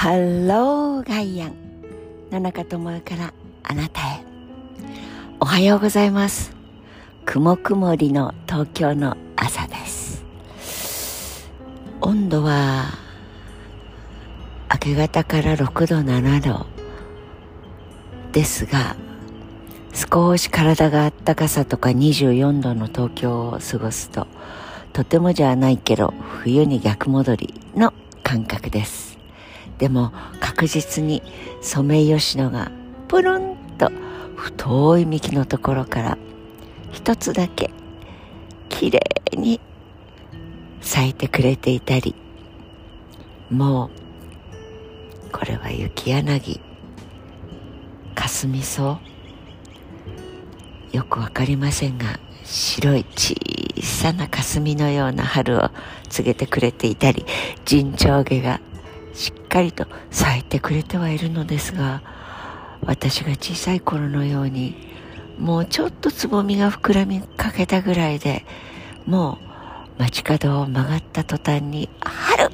ハローガイアン野中智代からあなたへ。おはようございます。雲曇りの東京の朝です。温度は明け方から6度7度ですが少し体があったかさとか24度の東京を過ごすととてもじゃないけど冬に逆戻りの感覚です。でも確実にソメイヨシノがプルンと太い幹のところから一つだけきれいに咲いてくれていたりもうこれは雪柳かすみそうよくわかりませんが白い小さな霞のような春を告げてくれていたり陣長毛がしっかりと咲いてくれてはいるのですが私が小さい頃のようにもうちょっとつぼみが膨らみかけたぐらいでもう街角を曲がった途端に春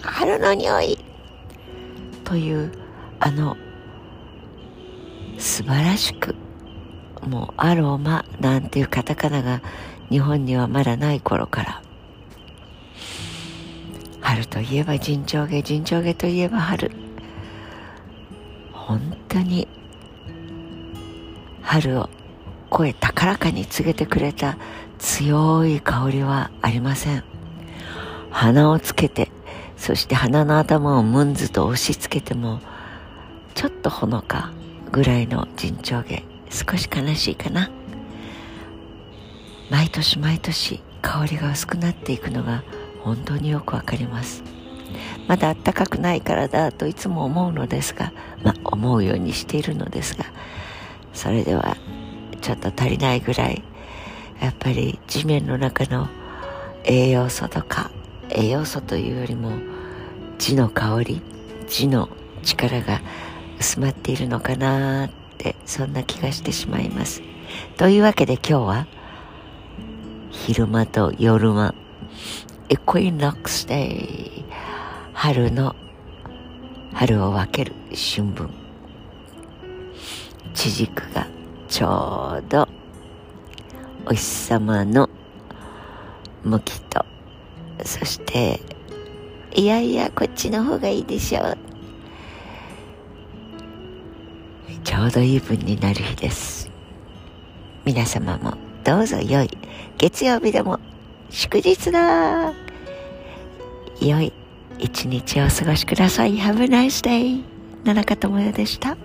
春の匂いというあの素晴らしくもうアロマなんていうカタカナが日本にはまだない頃から春といえば陣長毛陣長毛といえば春。本当に春を声高らかに告げてくれた強い香りはありません。鼻をつけてそして鼻の頭をムンズと押し付けてもちょっとほのかぐらいの陣長毛少し悲しいかな。毎年毎年香りが薄くなっていくのが本当によくわかります。まだ暖かくないからだといつも思うのですがまあ思うようにしているのですがそれではちょっと足りないぐらいやっぱり地面の中の栄養素とか栄養素というよりも地の香り地の力が薄まっているのかなってそんな気がしてしまいます。というわけで今日は昼間と夜間エクイノックスデイ春の春を分ける春分。地軸がちょうどお日様の向きと。そしていやいやこっちの方がいいでしょう。ちょうどいい分になる日です。皆様もどうぞ良い月曜日でも祝日だ。良い一日をお過ごしください。Have a nice day 野中智代でした。